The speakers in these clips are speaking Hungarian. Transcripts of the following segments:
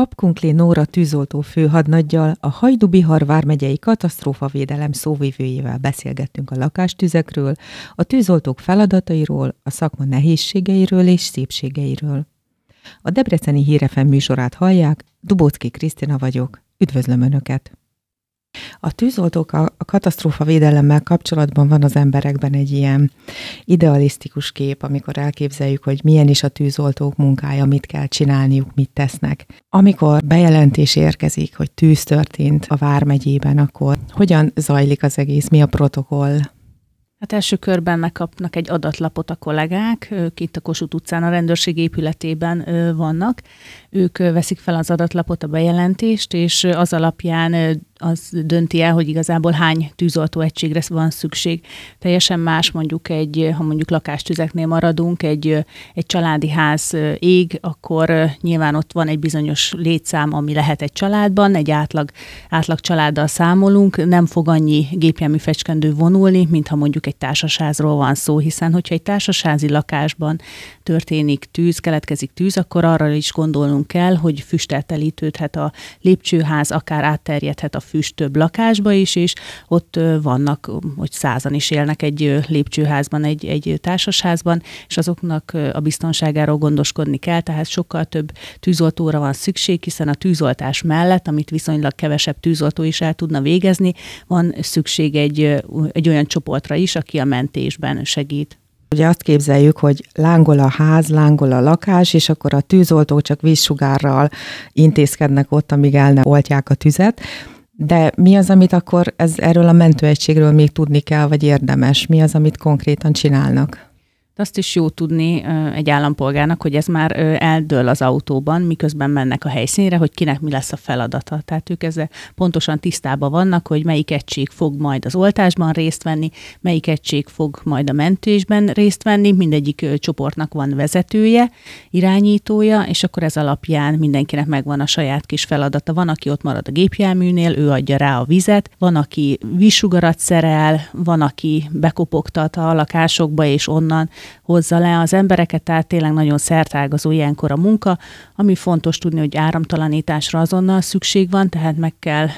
Papkunkli Nóra tűzoltó főhadnaggyal, a Hajdubihar vármegyei katasztrófavédelem szóvivőjével beszélgettünk a lakástüzekről, a tűzoltók feladatairól, a szakma nehézségeiről és szépségeiről. A Debreceni Hírefem műsorát hallják, Dubócki Krisztina vagyok. Üdvözlöm Önöket! A tűzoltók a, katasztrófa védelemmel kapcsolatban van az emberekben egy ilyen idealisztikus kép, amikor elképzeljük, hogy milyen is a tűzoltók munkája, mit kell csinálniuk, mit tesznek. Amikor bejelentés érkezik, hogy tűz történt a Vármegyében, akkor hogyan zajlik az egész, mi a protokoll? Hát első körben megkapnak egy adatlapot a kollégák, ők itt a Kossuth utcán a rendőrség épületében vannak. Ők veszik fel az adatlapot, a bejelentést, és az alapján az dönti el, hogy igazából hány tűzoltó van szükség. Teljesen más mondjuk egy, ha mondjuk lakástüzeknél maradunk, egy, egy családi ház ég, akkor nyilván ott van egy bizonyos létszám, ami lehet egy családban, egy átlag, átlag családdal számolunk, nem fog annyi gépjármű fecskendő vonulni, mint ha mondjuk egy társasházról van szó, hiszen hogyha egy társasházi lakásban történik tűz, keletkezik tűz, akkor arra is gondolnunk kell, hogy füsteltelítődhet a lépcsőház, akár átterjedhet a füst több lakásba is, és ott vannak, hogy százan is élnek egy lépcsőházban, egy, egy társasházban, és azoknak a biztonságáról gondoskodni kell, tehát sokkal több tűzoltóra van szükség, hiszen a tűzoltás mellett, amit viszonylag kevesebb tűzoltó is el tudna végezni, van szükség egy, egy olyan csoportra is, aki a mentésben segít. Ugye azt képzeljük, hogy lángol a ház, lángol a lakás, és akkor a tűzoltók csak vízsugárral intézkednek ott, amíg el ne oltják a tüzet. De mi az, amit akkor ez, erről a mentőegységről még tudni kell, vagy érdemes? Mi az, amit konkrétan csinálnak? Azt is jó tudni egy állampolgárnak, hogy ez már eldől az autóban, miközben mennek a helyszínre, hogy kinek mi lesz a feladata. Tehát ők ezzel pontosan tisztában vannak, hogy melyik egység fog majd az oltásban részt venni, melyik egység fog majd a mentésben részt venni, mindegyik csoportnak van vezetője, irányítója, és akkor ez alapján mindenkinek megvan a saját kis feladata. Van, aki ott marad a gépjárműnél, ő adja rá a vizet, van, aki vízsugarat szerel, van, aki bekopogtat a lakásokba, és onnan hozza le az embereket, tehát tényleg nagyon szertágazó ilyenkor a munka, ami fontos tudni, hogy áramtalanításra azonnal szükség van, tehát meg kell,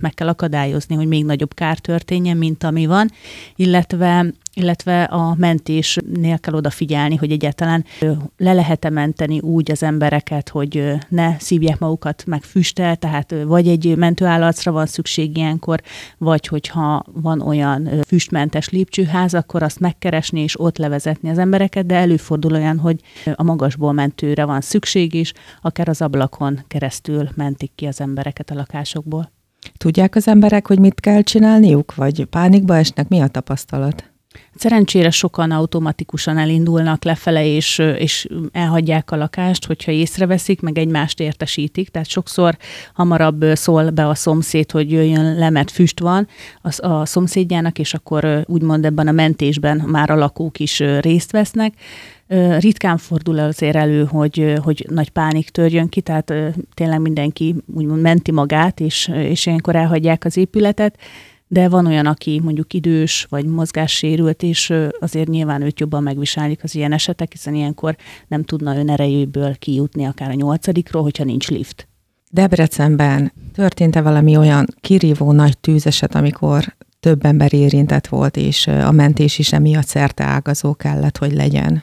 meg kell akadályozni, hogy még nagyobb kár történjen, mint ami van, illetve illetve a mentésnél kell odafigyelni, hogy egyáltalán le lehet-e menteni úgy az embereket, hogy ne szívják magukat meg füstel, tehát vagy egy mentőállatra van szükség ilyenkor, vagy hogyha van olyan füstmentes lépcsőház, akkor azt megkeresni és ott levezetni az embereket, de előfordul olyan, hogy a magasból mentőre van szükség is, akár az ablakon keresztül mentik ki az embereket a lakásokból. Tudják az emberek, hogy mit kell csinálniuk, vagy pánikba esnek? Mi a tapasztalat? Szerencsére sokan automatikusan elindulnak lefele, és, és elhagyják a lakást, hogyha észreveszik, meg egymást értesítik. Tehát sokszor hamarabb szól be a szomszéd, hogy jöjjön le, mert füst van a, a szomszédjának, és akkor úgymond ebben a mentésben már a lakók is részt vesznek. Ritkán fordul azért elő, hogy, hogy nagy pánik törjön ki, tehát tényleg mindenki úgymond menti magát, és, és ilyenkor elhagyják az épületet de van olyan, aki mondjuk idős vagy mozgássérült, és azért nyilván őt jobban megviselik az ilyen esetek, hiszen ilyenkor nem tudna önerejéből kijutni akár a nyolcadikról, hogyha nincs lift. Debrecenben történt-e valami olyan kirívó nagy tűzeset, amikor több ember érintett volt, és a mentés is emiatt szerte ágazó kellett, hogy legyen?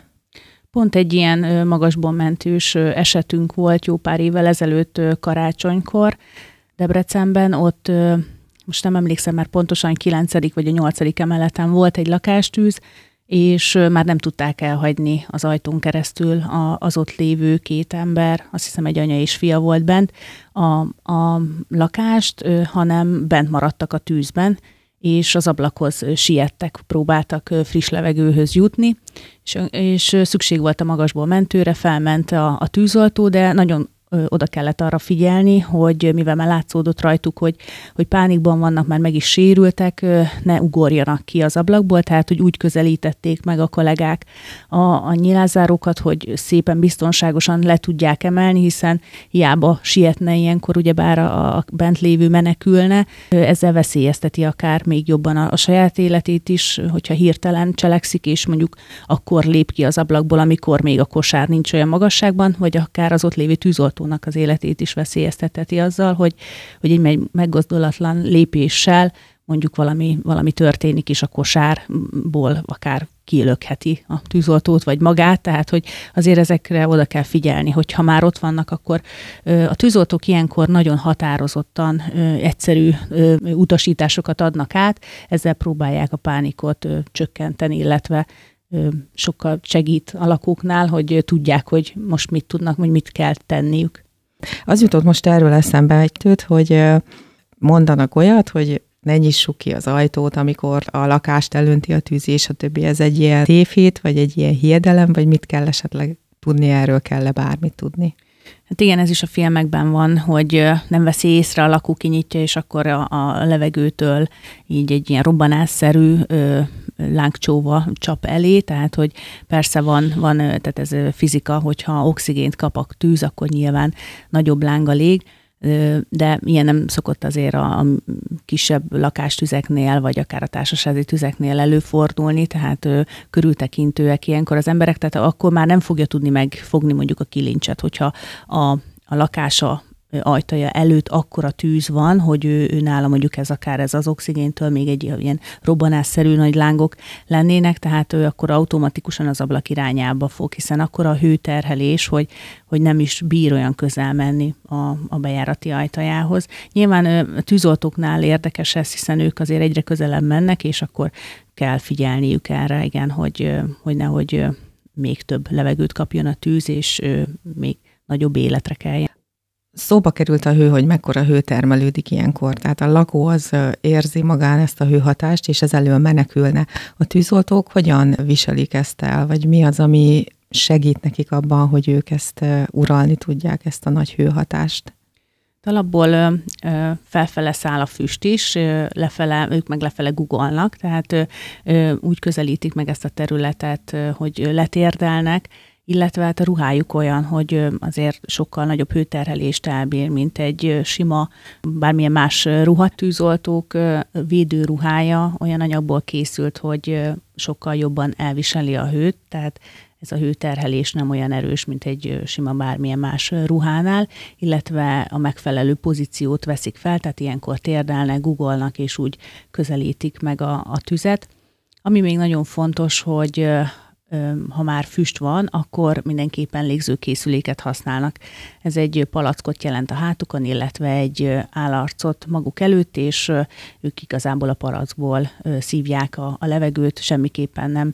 Pont egy ilyen magasból mentős esetünk volt jó pár évvel ezelőtt karácsonykor Debrecenben, ott most nem emlékszem már pontosan, 9. vagy a 8. emeleten volt egy lakástűz, és már nem tudták elhagyni az ajtón keresztül az ott lévő két ember, azt hiszem egy anya és fia volt bent, a, a lakást, hanem bent maradtak a tűzben, és az ablakhoz siettek, próbáltak friss levegőhöz jutni, és, és szükség volt a magasból mentőre, felment a, a tűzoltó, de nagyon oda kellett arra figyelni, hogy mivel már látszódott rajtuk, hogy, hogy pánikban vannak, már meg is sérültek, ne ugorjanak ki az ablakból, tehát hogy úgy közelítették meg a kollégák a, a nyilázárókat, hogy szépen biztonságosan le tudják emelni, hiszen hiába sietne ilyenkor, ugyebár a, a bent lévő menekülne, ezzel veszélyezteti akár még jobban a, a saját életét is, hogyha hirtelen cselekszik, és mondjuk akkor lép ki az ablakból, amikor még a kosár nincs olyan magasságban, vagy akár az ott lévő tűzoltó tűzoltónak az életét is veszélyezteteti azzal, hogy, hogy egy meggozdulatlan lépéssel mondjuk valami, valami történik, és a kosárból akár kilökheti a tűzoltót, vagy magát, tehát hogy azért ezekre oda kell figyelni, hogy ha már ott vannak, akkor a tűzoltók ilyenkor nagyon határozottan egyszerű utasításokat adnak át, ezzel próbálják a pánikot csökkenteni, illetve sokkal segít a lakóknál, hogy tudják, hogy most mit tudnak, hogy mit kell tenniük. Az jutott most erről eszembe egy tőt, hogy mondanak olyat, hogy ne nyissuk ki az ajtót, amikor a lakást elönti a tűz, és a többi. Ez egy ilyen tévhit, vagy egy ilyen hiedelem, vagy mit kell esetleg tudni erről, kell-e bármit tudni? Hát igen, ez is a filmekben van, hogy nem veszi észre, a lakó kinyitja, és akkor a, a levegőtől így egy ilyen robbanásszerű ö, lángcsóva csap elé, tehát hogy persze van, van, tehát ez fizika, hogyha oxigént kap a tűz, akkor nyilván nagyobb láng a lég, de ilyen nem szokott azért a kisebb lakástüzeknél, vagy akár a társasági tüzeknél előfordulni, tehát körültekintőek ilyenkor az emberek, tehát akkor már nem fogja tudni megfogni mondjuk a kilincset, hogyha a, a lakása ajtaja előtt akkora tűz van, hogy ő, ő nála mondjuk ez akár ez az oxigéntől még egy ilyen robbanásszerű nagy lángok lennének, tehát ő akkor automatikusan az ablak irányába fog, hiszen akkor a hőterhelés, hogy, hogy nem is bír olyan közel menni a, a bejárati ajtajához. Nyilván a tűzoltóknál érdekes ez, hiszen ők azért egyre közelebb mennek, és akkor kell figyelniük erre, igen, hogy, hogy nehogy még több levegőt kapjon a tűz, és még nagyobb életre kelljen. Szóba került a hő, hogy mekkora hő termelődik ilyenkor. Tehát a lakó az érzi magán ezt a hőhatást, és ez elől menekülne. A tűzoltók hogyan viselik ezt el, vagy mi az, ami segít nekik abban, hogy ők ezt uralni tudják, ezt a nagy hőhatást? Alapból felfele száll a füst is, lefele, ők meg lefele guggolnak, tehát úgy közelítik meg ezt a területet, hogy letérdelnek, illetve hát a ruhájuk olyan, hogy azért sokkal nagyobb hőterhelést elbír, mint egy sima, bármilyen más ruhatűzoltók védőruhája olyan anyagból készült, hogy sokkal jobban elviseli a hőt, tehát ez a hőterhelés nem olyan erős, mint egy sima bármilyen más ruhánál, illetve a megfelelő pozíciót veszik fel, tehát ilyenkor térdelnek, googolnak, és úgy közelítik meg a, a tüzet. Ami még nagyon fontos, hogy ha már füst van, akkor mindenképpen légzőkészüléket használnak. Ez egy palackot jelent a hátukon, illetve egy állarcot maguk előtt, és ők igazából a palackból szívják a, a levegőt, semmiképpen nem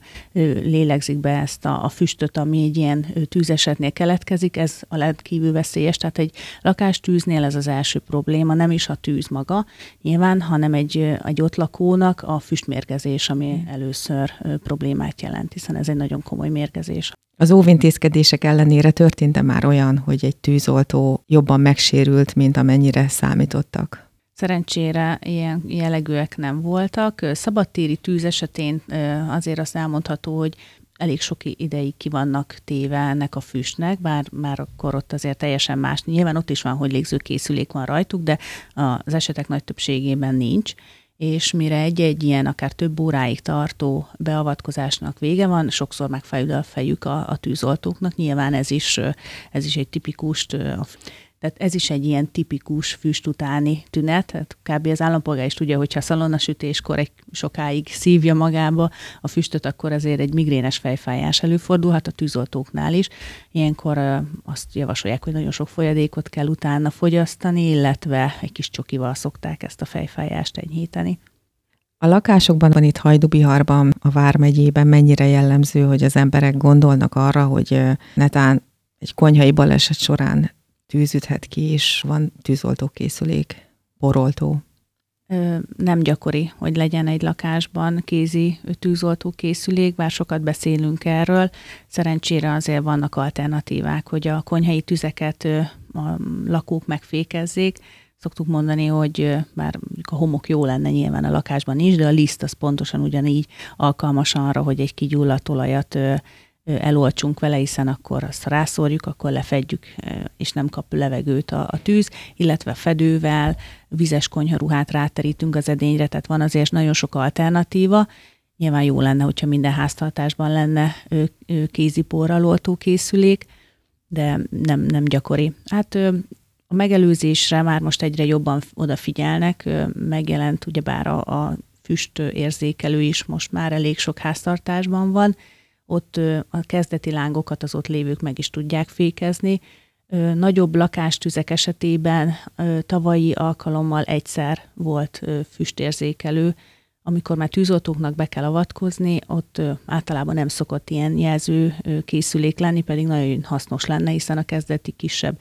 lélegzik be ezt a, a füstöt, ami egy ilyen tűzesetnél keletkezik, ez a rendkívül veszélyes, tehát egy lakástűznél ez az első probléma, nem is a tűz maga. Nyilván, hanem egy, egy ott lakónak a füstmérgezés, ami először problémát jelent, hiszen ez egy nagyon komoly mérgezés. Az óvintézkedések ellenére történt-e már olyan, hogy egy tűzoltó jobban megsérült, mint amennyire számítottak? Szerencsére ilyen jellegűek nem voltak. Szabadtéri tűz esetén azért azt elmondható, hogy elég sok ideig ki vannak téve ennek a füstnek, bár már akkor ott azért teljesen más. Nyilván ott is van, hogy légzőkészülék van rajtuk, de az esetek nagy többségében nincs és mire egy-egy ilyen akár több óráig tartó beavatkozásnak vége van, sokszor megfejül a fejük a, a tűzoltóknak. Nyilván ez is, ez is egy tipikus tehát ez is egy ilyen tipikus füst utáni tünet. Tehát kb. az állampolgár is tudja, hogyha szalonnasütéskor egy sokáig szívja magába a füstöt, akkor azért egy migrénes fejfájás előfordulhat a tűzoltóknál is. Ilyenkor azt javasolják, hogy nagyon sok folyadékot kell utána fogyasztani, illetve egy kis csokival szokták ezt a fejfájást enyhíteni. A lakásokban van itt Hajdubiharban, a Vármegyében mennyire jellemző, hogy az emberek gondolnak arra, hogy netán egy konyhai baleset során tűzüthet ki, és van tűzoltókészülék, poroltó. Nem gyakori, hogy legyen egy lakásban kézi tűzoltókészülék, bár sokat beszélünk erről. Szerencsére azért vannak alternatívák, hogy a konyhai tüzeket a lakók megfékezzék. Szoktuk mondani, hogy bár a homok jó lenne nyilván a lakásban is, de a liszt az pontosan ugyanígy alkalmas arra, hogy egy kigyulladt olajat elolcsunk vele, hiszen akkor azt rászórjuk, akkor lefedjük, és nem kap levegőt a, a tűz, illetve fedővel, vizes konyharuhát ráterítünk az edényre, tehát van azért nagyon sok alternatíva. Nyilván jó lenne, hogyha minden háztartásban lenne kéziporral oltó készülék, de nem, nem gyakori. Hát a megelőzésre már most egyre jobban odafigyelnek, megjelent ugyebár a, a füst érzékelő is most már elég sok háztartásban van, ott a kezdeti lángokat az ott lévők meg is tudják fékezni. Nagyobb lakástüzek esetében tavalyi alkalommal egyszer volt füstérzékelő, amikor már tűzoltóknak be kell avatkozni, ott általában nem szokott ilyen jelző készülék lenni, pedig nagyon hasznos lenne, hiszen a kezdeti kisebb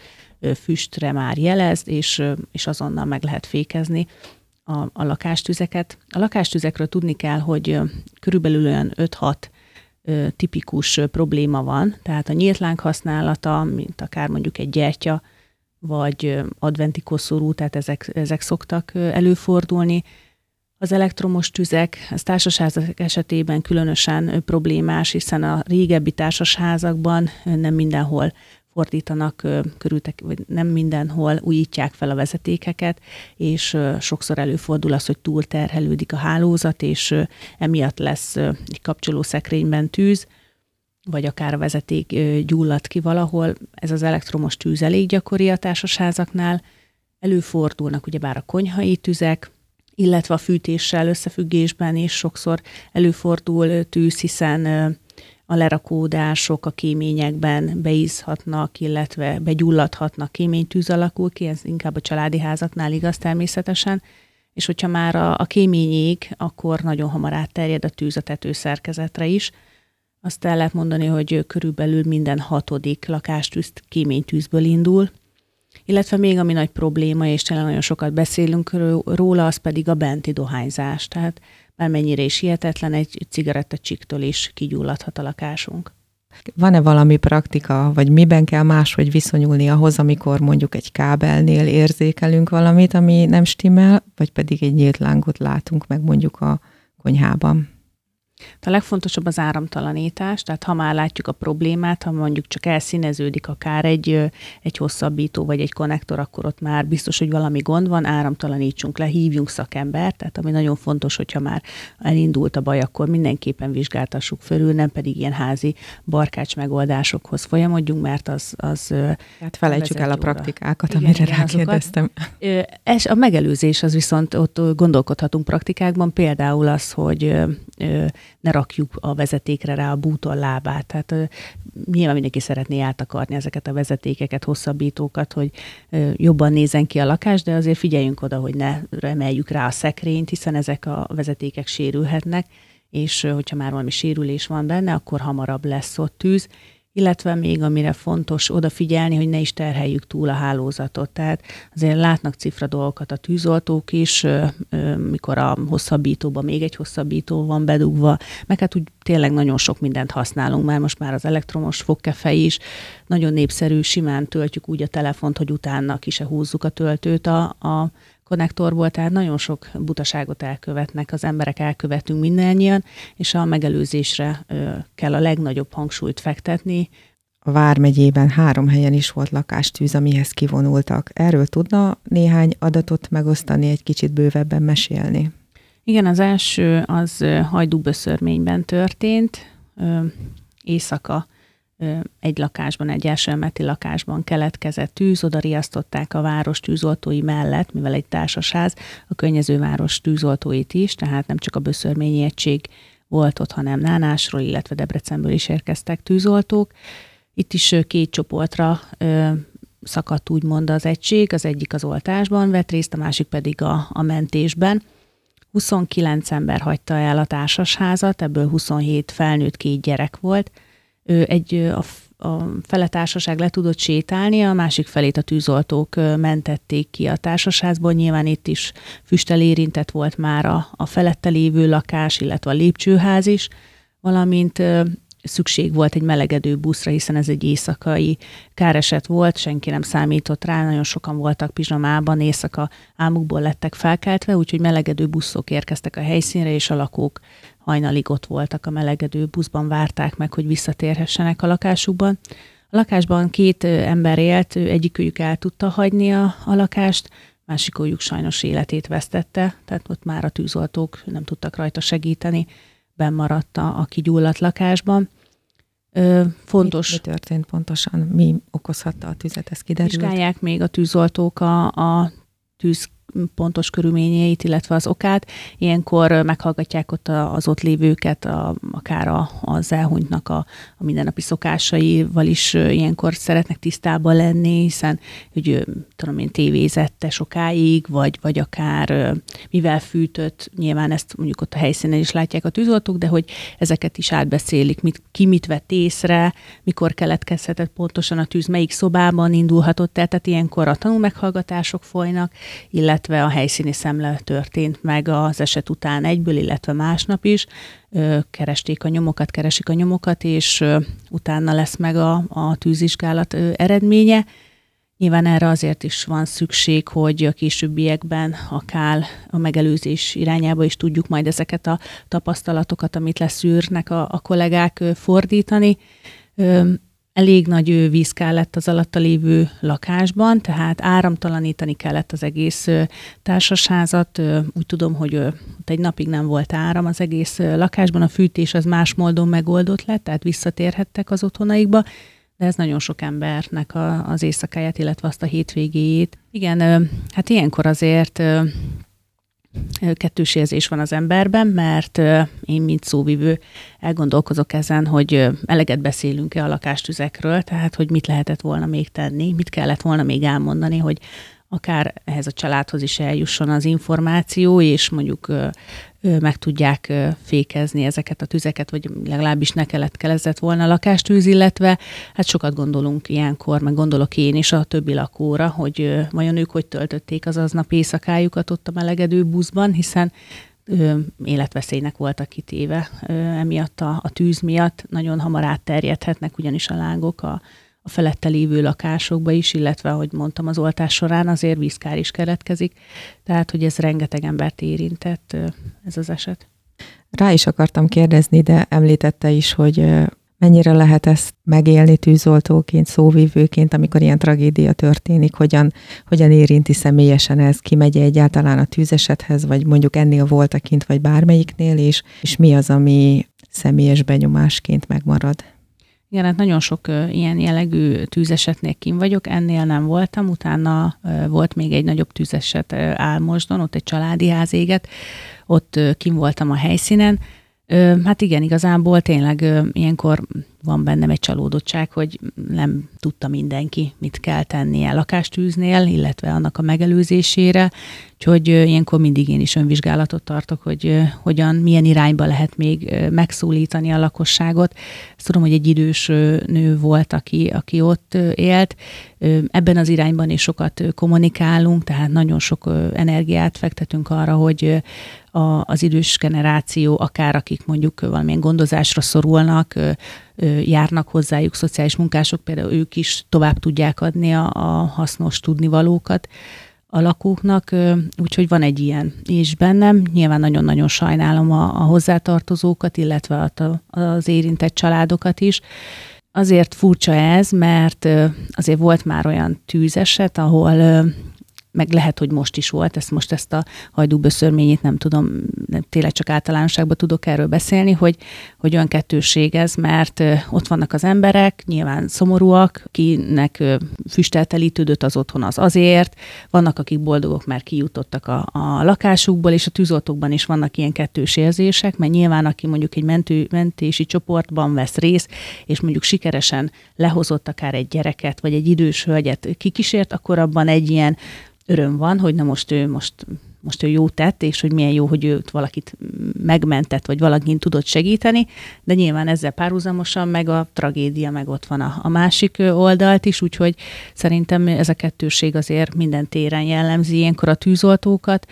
füstre már jelez, és, és azonnal meg lehet fékezni a, a lakástüzeket. A lakástüzekről tudni kell, hogy körülbelül olyan 5-6 tipikus probléma van, tehát a nyílt láng használata, mint akár mondjuk egy gyertya, vagy adventi koszorú, tehát ezek, ezek szoktak előfordulni. Az elektromos tüzek, ez társasházak esetében különösen problémás, hiszen a régebbi társasházakban nem mindenhol fordítanak körültek, vagy nem mindenhol újítják fel a vezetékeket, és sokszor előfordul az, hogy túlterhelődik a hálózat, és emiatt lesz egy kapcsolószekrényben tűz, vagy akár a vezeték gyullad ki valahol. Ez az elektromos tűz elég gyakori a társasházaknál. Előfordulnak ugyebár a konyhai tüzek, illetve a fűtéssel összefüggésben is sokszor előfordul tűz, hiszen a lerakódások a kéményekben beízhatnak, illetve begyulladhatnak, kéménytűz alakul ki, ez inkább a családi házaknál igaz természetesen, és hogyha már a, a kémény ég, akkor nagyon hamar átterjed a tűz a tetőszerkezetre is. Azt el lehet mondani, hogy körülbelül minden hatodik lakástűz kéménytűzből indul, illetve még ami nagy probléma, és tényleg nagyon sokat beszélünk róla, az pedig a benti dohányzás. Tehát bármennyire is hihetetlen, egy cigarettacsiktól is kigyulladhat a lakásunk. Van-e valami praktika, vagy miben kell máshogy viszonyulni ahhoz, amikor mondjuk egy kábelnél érzékelünk valamit, ami nem stimmel, vagy pedig egy nyílt lángot látunk meg mondjuk a konyhában? A legfontosabb az áramtalanítás, tehát ha már látjuk a problémát, ha mondjuk csak elszíneződik akár egy, egy hosszabbító vagy egy konnektor, akkor ott már biztos, hogy valami gond van, áramtalanítsunk le, hívjunk szakembert, tehát ami nagyon fontos, hogyha már elindult a baj, akkor mindenképpen vizsgáltassuk fölül, nem pedig ilyen házi barkács megoldásokhoz folyamodjunk, mert az... az hát felejtsük el a praktikákat, igen, amire igen, rákérdeztem. Ez a megelőzés az viszont ott gondolkodhatunk praktikákban, például az, hogy ne rakjuk a vezetékre rá a bútor lábát. Tehát nyilván mindenki szeretné átakarni ezeket a vezetékeket, hosszabbítókat, hogy jobban nézen ki a lakás, de azért figyeljünk oda, hogy ne emeljük rá a szekrényt, hiszen ezek a vezetékek sérülhetnek, és hogyha már valami sérülés van benne, akkor hamarabb lesz ott tűz, illetve még amire fontos odafigyelni, hogy ne is terheljük túl a hálózatot. Tehát azért látnak cifra dolgokat a tűzoltók is, mikor a hosszabbítóban még egy hosszabbító van bedugva, meg hát úgy tényleg nagyon sok mindent használunk már, most már az elektromos fogkefe is, nagyon népszerű, simán töltjük úgy a telefont, hogy utána ki se húzzuk a töltőt a, a konnektorból, tehát nagyon sok butaságot elkövetnek, az emberek elkövetünk mindannyian, és a megelőzésre kell a legnagyobb hangsúlyt fektetni. A Vármegyében három helyen is volt lakástűz, amihez kivonultak. Erről tudna néhány adatot megosztani, egy kicsit bővebben mesélni? Igen, az első az hajdúböszörményben történt, éjszaka egy lakásban, egy első emeleti lakásban keletkezett tűz, oda riasztották a város tűzoltói mellett, mivel egy társasház, a környező város tűzoltóit is, tehát nem csak a Böszörményi egység volt ott, hanem Nánásról, illetve Debrecenből is érkeztek tűzoltók. Itt is két csoportra ö, szakadt úgymond az egység, az egyik az oltásban vett részt, a másik pedig a, a mentésben. 29 ember hagyta el a társasházat, ebből 27 felnőtt, két gyerek volt, egy a, a fele társaság le tudott sétálni, a másik felét a tűzoltók mentették ki a társasházból. Nyilván itt is füstel érintett volt már a, a felette lévő lakás, illetve a lépcsőház is, valamint szükség volt egy melegedő buszra, hiszen ez egy éjszakai káreset volt, senki nem számított rá, nagyon sokan voltak pizsamában, éjszaka álmukból lettek felkeltve, úgyhogy melegedő buszok érkeztek a helyszínre, és a lakók hajnalig ott voltak a melegedő buszban, várták meg, hogy visszatérhessenek a lakásukban. A lakásban két ember élt, egyikőjük el tudta hagyni a, a lakást, másikójuk sajnos életét vesztette, tehát ott már a tűzoltók nem tudtak rajta segíteni, bennmaradt a, a kigyulladt lakásban. Ö, fontos. Mi, mi történt pontosan? Mi okozhatta a tüzet? Ez kiderült? Vizsgálják még a tűzoltók a, a tűz pontos körülményeit, illetve az okát. Ilyenkor meghallgatják ott az ott lévőket, a, akár a, az elhunytnak a, a mindennapi szokásaival is ilyenkor szeretnek tisztában lenni, hiszen hogy tudom én, tévézette sokáig, vagy, vagy akár mivel fűtött, nyilván ezt mondjuk ott a helyszínen is látják a tűzoltók, de hogy ezeket is átbeszélik, mit, ki mit vett észre, mikor keletkezhetett pontosan a tűz, melyik szobában indulhatott el, tehát ilyenkor a tanulmeghallgatások folynak, illetve illetve a helyszíni szemle történt meg az eset után egyből, illetve másnap is. Keresték a nyomokat, keresik a nyomokat, és utána lesz meg a, a tűzvizsgálat eredménye. Nyilván erre azért is van szükség, hogy a későbbiekben akár a megelőzés irányába is tudjuk majd ezeket a tapasztalatokat, amit leszűrnek a, a kollégák fordítani elég nagy víz kellett az alatta lévő lakásban, tehát áramtalanítani kellett az egész társasházat. Úgy tudom, hogy egy napig nem volt áram az egész lakásban, a fűtés az más módon megoldott lett, tehát visszatérhettek az otthonaikba, de ez nagyon sok embernek a, az éjszakáját, illetve azt a hétvégéjét. Igen, hát ilyenkor azért kettős érzés van az emberben, mert én, mint szóvivő, elgondolkozok ezen, hogy eleget beszélünk-e a lakástüzekről, tehát hogy mit lehetett volna még tenni, mit kellett volna még elmondani, hogy akár ehhez a családhoz is eljusson az információ, és mondjuk meg tudják fékezni ezeket a tüzeket, vagy legalábbis ne keletkezett volna lakástűz, illetve hát sokat gondolunk ilyenkor, meg gondolok én is a többi lakóra, hogy vajon ők hogy töltötték az aznap éjszakájukat ott a melegedő buszban, hiszen életveszélynek voltak kitéve emiatt a, a tűz miatt. Nagyon hamar átterjedhetnek ugyanis a lángok a, a felette lévő lakásokba is, illetve, ahogy mondtam, az oltás során azért vízkár is keletkezik, tehát, hogy ez rengeteg embert érintett ez az eset. Rá is akartam kérdezni, de említette is, hogy mennyire lehet ezt megélni tűzoltóként, szóvívőként, amikor ilyen tragédia történik, hogyan, hogyan érinti személyesen ez, ki megy egyáltalán a tűzesethez, vagy mondjuk ennél voltakint, vagy bármelyiknél, és, és mi az, ami személyes benyomásként megmarad? Igen, hát nagyon sok ilyen jellegű tűzesetnél kim vagyok, ennél nem voltam, utána volt még egy nagyobb tűzeset Álmosdon, ott egy családi ház éget, ott kim voltam a helyszínen, Hát igen, igazából tényleg ilyenkor van bennem egy csalódottság, hogy nem tudta mindenki, mit kell tennie lakástűznél, illetve annak a megelőzésére, úgyhogy ilyenkor mindig én is önvizsgálatot tartok, hogy hogyan, milyen irányba lehet még megszólítani a lakosságot. Ezt tudom, hogy egy idős nő volt, aki, aki ott élt. Ebben az irányban is sokat kommunikálunk, tehát nagyon sok energiát fektetünk arra, hogy a, az idős generáció, akár akik mondjuk valamilyen gondozásra szorulnak, járnak hozzájuk szociális munkások, például ők is tovább tudják adni a, a hasznos tudnivalókat a lakóknak, úgyhogy van egy ilyen is bennem. Nyilván nagyon-nagyon sajnálom a, a hozzátartozókat, illetve az érintett családokat is. Azért furcsa ez, mert azért volt már olyan tűzeset, ahol meg lehet, hogy most is volt, ezt most ezt a hajdúböszörményét nem tudom, nem, tényleg csak általánosságban tudok erről beszélni, hogy, hogy olyan kettőség ez, mert ott vannak az emberek, nyilván szomorúak, kinek füsteltelítődött az otthon az azért, vannak, akik boldogok, mert kijutottak a, a lakásukból, és a tűzoltókban is vannak ilyen kettős érzések, mert nyilván aki mondjuk egy mentő, mentési csoportban vesz részt, és mondjuk sikeresen lehozott akár egy gyereket, vagy egy idős hölgyet kikísért, akkor abban egy ilyen öröm van, hogy na most ő most most ő jó tett, és hogy milyen jó, hogy őt valakit megmentett, vagy valakin tudott segíteni, de nyilván ezzel párhuzamosan meg a tragédia meg ott van a, a másik oldalt is, úgyhogy szerintem ez a kettőség azért minden téren jellemzi ilyenkor a tűzoltókat.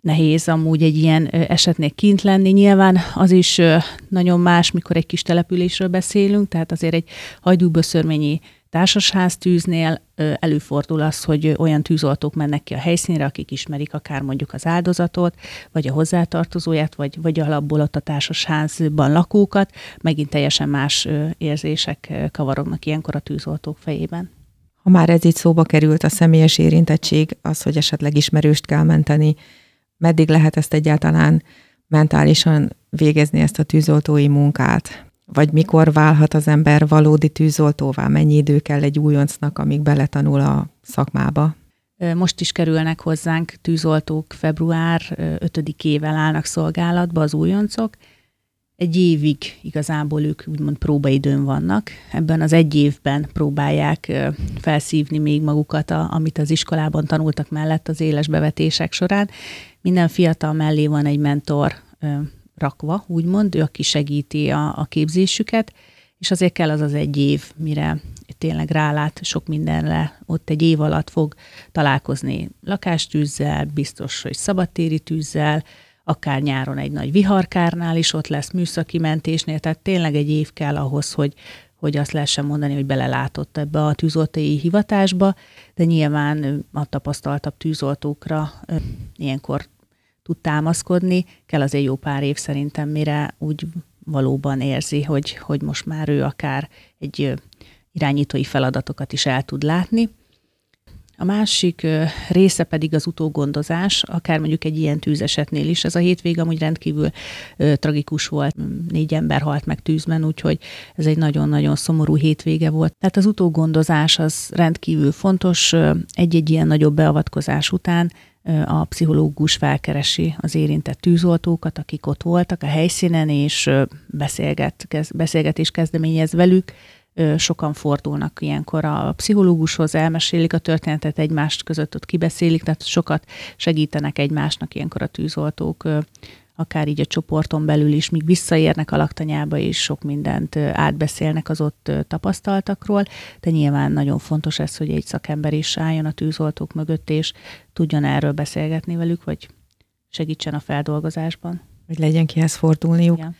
Nehéz amúgy egy ilyen esetnél kint lenni. Nyilván az is nagyon más, mikor egy kis településről beszélünk, tehát azért egy hajdúböszörményi társasháztűznél előfordul az, hogy olyan tűzoltók mennek ki a helyszínre, akik ismerik akár mondjuk az áldozatot, vagy a hozzátartozóját, vagy, vagy alapból ott a társasházban lakókat, megint teljesen más érzések kavarognak ilyenkor a tűzoltók fejében. Ha már ez itt szóba került, a személyes érintettség, az, hogy esetleg ismerőst kell menteni, meddig lehet ezt egyáltalán mentálisan végezni ezt a tűzoltói munkát? Vagy mikor válhat az ember valódi tűzoltóvá? Mennyi idő kell egy újoncnak, amíg beletanul a szakmába? Most is kerülnek hozzánk tűzoltók, február 5-ével állnak szolgálatba az újoncok. Egy évig igazából ők úgymond próbaidőn vannak. Ebben az egy évben próbálják felszívni még magukat, a, amit az iskolában tanultak mellett az éles bevetések során. Minden fiatal mellé van egy mentor rakva, úgymond, ő, aki segíti a, a képzésüket, és azért kell az az egy év, mire tényleg rálát sok mindenre, ott egy év alatt fog találkozni lakástűzzel, biztos, hogy szabadtéri tűzzel, akár nyáron egy nagy viharkárnál is ott lesz műszaki mentésnél, tehát tényleg egy év kell ahhoz, hogy, hogy azt lehessen mondani, hogy belelátott ebbe a tűzoltói hivatásba, de nyilván a tapasztaltabb tűzoltókra ilyenkor tud támaszkodni, kell azért jó pár év szerintem, mire úgy valóban érzi, hogy, hogy most már ő akár egy irányítói feladatokat is el tud látni. A másik része pedig az utógondozás, akár mondjuk egy ilyen tűzesetnél is. Ez a hétvég amúgy rendkívül tragikus volt, négy ember halt meg tűzben, úgyhogy ez egy nagyon-nagyon szomorú hétvége volt. Tehát az utógondozás az rendkívül fontos. Egy-egy ilyen nagyobb beavatkozás után a pszichológus felkeresi az érintett tűzoltókat, akik ott voltak a helyszínen, és beszélget, beszélgetés kezdeményez velük, sokan fordulnak ilyenkor a pszichológushoz, elmesélik a történetet egymást között, ott kibeszélik, tehát sokat segítenek egymásnak ilyenkor a tűzoltók, akár így a csoporton belül is, míg visszaérnek a laktanyába, és sok mindent átbeszélnek az ott tapasztaltakról, de nyilván nagyon fontos ez, hogy egy szakember is álljon a tűzoltók mögött, és tudjon erről beszélgetni velük, vagy segítsen a feldolgozásban. Hogy legyen kihez fordulniuk. Igen.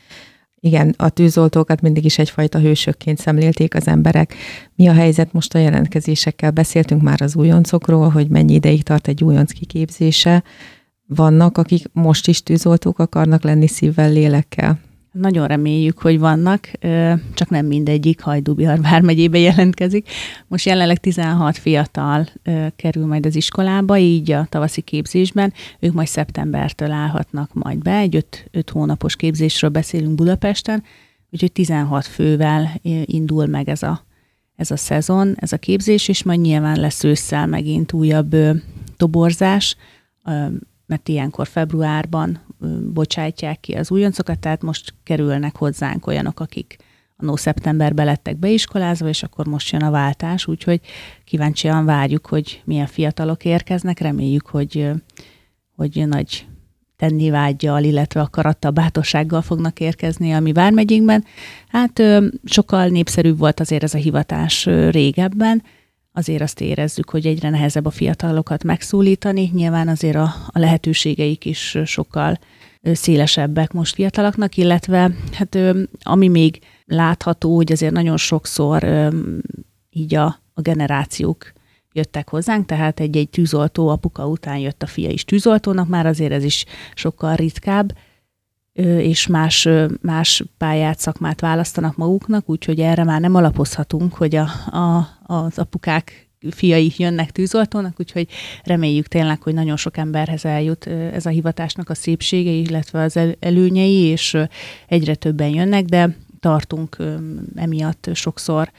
Igen, a tűzoltókat mindig is egyfajta hősökként szemlélték az emberek. Mi a helyzet most a jelentkezésekkel? Beszéltünk már az újoncokról, hogy mennyi ideig tart egy újonc kiképzése. Vannak, akik most is tűzoltók akarnak lenni szívvel, lélekkel? Nagyon reméljük, hogy vannak, csak nem mindegyik Hajdúbihar vármegyébe jelentkezik. Most jelenleg 16 fiatal kerül majd az iskolába, így a tavaszi képzésben. Ők majd szeptembertől állhatnak majd be. Egy 5, 5 hónapos képzésről beszélünk Budapesten, úgyhogy 16 fővel indul meg ez a, ez a szezon, ez a képzés, és majd nyilván lesz ősszel megint újabb toborzás, mert ilyenkor februárban bocsátják ki az újoncokat, tehát most kerülnek hozzánk olyanok, akik a no szeptemberben lettek beiskolázva, és akkor most jön a váltás, úgyhogy kíváncsian várjuk, hogy milyen fiatalok érkeznek, reméljük, hogy, hogy nagy tenni vágyjal, illetve akarattal, bátorsággal fognak érkezni a mi vármegyénkben. Hát sokkal népszerűbb volt azért ez a hivatás régebben, azért azt érezzük, hogy egyre nehezebb a fiatalokat megszólítani. Nyilván azért a, a lehetőségeik is sokkal szélesebbek most fiataloknak, illetve hát ami még látható, hogy azért nagyon sokszor így a, a generációk jöttek hozzánk, tehát egy-egy tűzoltó apuka után jött a fia is tűzoltónak, már azért ez is sokkal ritkább, és más, más pályát, szakmát választanak maguknak, úgyhogy erre már nem alapozhatunk, hogy a, a, az apukák fiai jönnek tűzoltónak, úgyhogy reméljük tényleg, hogy nagyon sok emberhez eljut ez a hivatásnak a szépsége, illetve az előnyei, és egyre többen jönnek, de tartunk emiatt sokszor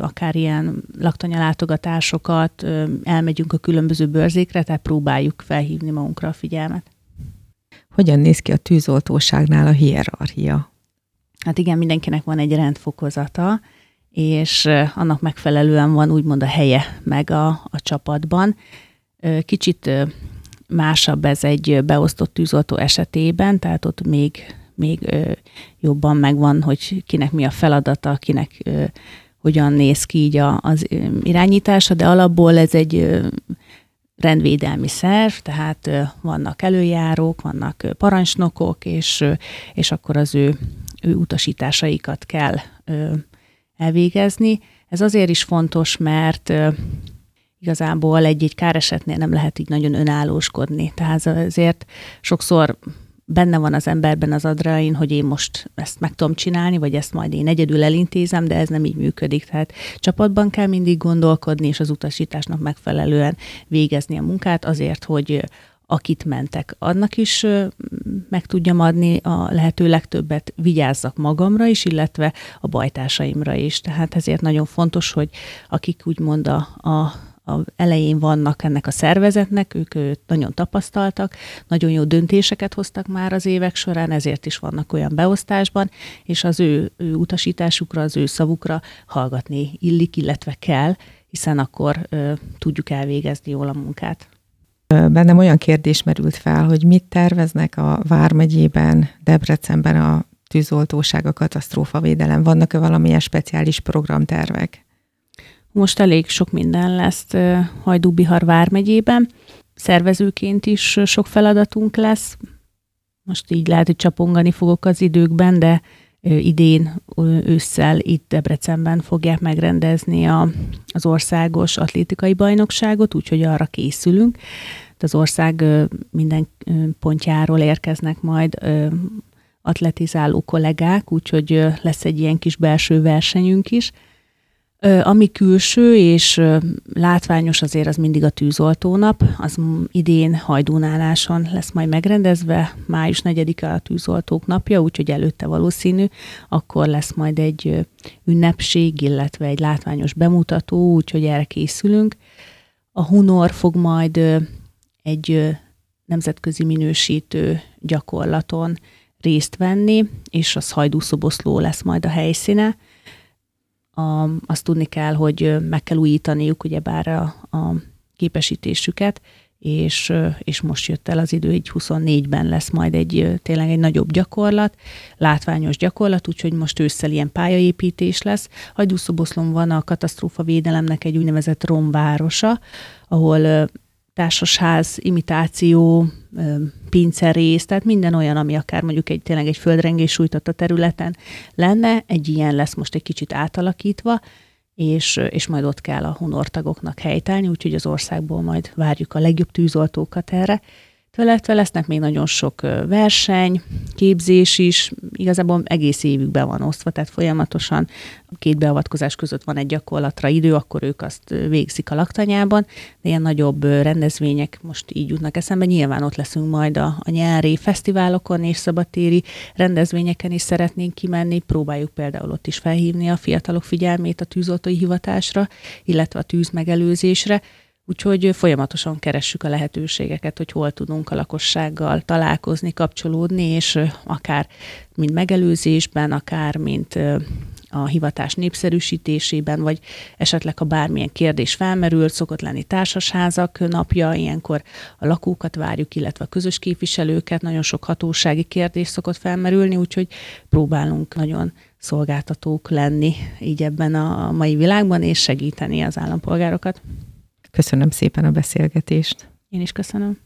akár ilyen laktanyalátogatásokat, elmegyünk a különböző bőrzékre, tehát próbáljuk felhívni magunkra a figyelmet. Hogyan néz ki a tűzoltóságnál a hierarchia? Hát igen, mindenkinek van egy rendfokozata, és annak megfelelően van úgymond a helye meg a, a csapatban. Kicsit másabb ez egy beosztott tűzoltó esetében, tehát ott még, még jobban megvan, hogy kinek mi a feladata, kinek hogyan néz ki így az irányítása, de alapból ez egy rendvédelmi szerv, tehát vannak előjárók, vannak parancsnokok, és, és akkor az ő, ő utasításaikat kell elvégezni. Ez azért is fontos, mert igazából egy-egy káresetnél nem lehet így nagyon önállóskodni. Tehát azért sokszor benne van az emberben az adrenalin, hogy én most ezt meg tudom csinálni, vagy ezt majd én egyedül elintézem, de ez nem így működik. Tehát csapatban kell mindig gondolkodni, és az utasításnak megfelelően végezni a munkát azért, hogy akit mentek, annak is meg tudjam adni a lehető legtöbbet, vigyázzak magamra is, illetve a bajtársaimra is. Tehát ezért nagyon fontos, hogy akik úgymond a, a a elején vannak ennek a szervezetnek, ők nagyon tapasztaltak, nagyon jó döntéseket hoztak már az évek során, ezért is vannak olyan beosztásban, és az ő, ő utasításukra, az ő szavukra hallgatni illik, illetve kell, hiszen akkor ö, tudjuk elvégezni jól a munkát. Bennem olyan kérdés merült fel, hogy mit terveznek a Vármegyében, Debrecenben a tűzoltóság, a katasztrófavédelem. Vannak-e valamilyen speciális programtervek? Most elég sok minden lesz Hajdú-Bihar vármegyében. Szervezőként is sok feladatunk lesz. Most így lehet, hogy csapongani fogok az időkben, de idén ősszel itt Debrecenben fogják megrendezni a, az országos atlétikai bajnokságot, úgyhogy arra készülünk. Az ország minden pontjáról érkeznek majd atletizáló kollégák, úgyhogy lesz egy ilyen kis belső versenyünk is. Ami külső és látványos azért az mindig a tűzoltónap, az idén Hajdúnáláson lesz majd megrendezve, május 4-e a tűzoltók napja, úgyhogy előtte valószínű, akkor lesz majd egy ünnepség, illetve egy látványos bemutató, úgyhogy erre készülünk. A Hunor fog majd egy nemzetközi minősítő gyakorlaton részt venni, és az Hajdú-szoboszló lesz majd a helyszíne a, azt tudni kell, hogy meg kell újítaniuk ugyebár a, a képesítésüket, és, és most jött el az idő, így 24-ben lesz majd egy tényleg egy nagyobb gyakorlat, látványos gyakorlat, úgyhogy most ősszel ilyen pályaépítés lesz. Hajdúszoboszlón van a katasztrófa védelemnek egy úgynevezett romvárosa, ahol társasház, imitáció, pincerész, tehát minden olyan, ami akár mondjuk egy, tényleg egy földrengés sújtott a területen lenne, egy ilyen lesz most egy kicsit átalakítva, és, és majd ott kell a honortagoknak helytállni, úgyhogy az országból majd várjuk a legjobb tűzoltókat erre, illetve lesznek még nagyon sok verseny, képzés is, igazából egész évükben van osztva, tehát folyamatosan két beavatkozás között van egy gyakorlatra idő, akkor ők azt végzik a laktanyában, de ilyen nagyobb rendezvények most így jutnak eszembe. Nyilván ott leszünk majd a, a nyári fesztiválokon és szabadtéri rendezvényeken is szeretnénk kimenni, próbáljuk például ott is felhívni a fiatalok figyelmét a tűzoltói hivatásra, illetve a tűzmegelőzésre, Úgyhogy folyamatosan keressük a lehetőségeket, hogy hol tudunk a lakossággal találkozni, kapcsolódni, és akár mind megelőzésben, akár mint a hivatás népszerűsítésében, vagy esetleg, ha bármilyen kérdés felmerül, szokott lenni társasházak napja, ilyenkor a lakókat várjuk, illetve a közös képviselőket, nagyon sok hatósági kérdés szokott felmerülni, úgyhogy próbálunk nagyon szolgáltatók lenni így ebben a mai világban, és segíteni az állampolgárokat. Köszönöm szépen a beszélgetést. Én is köszönöm.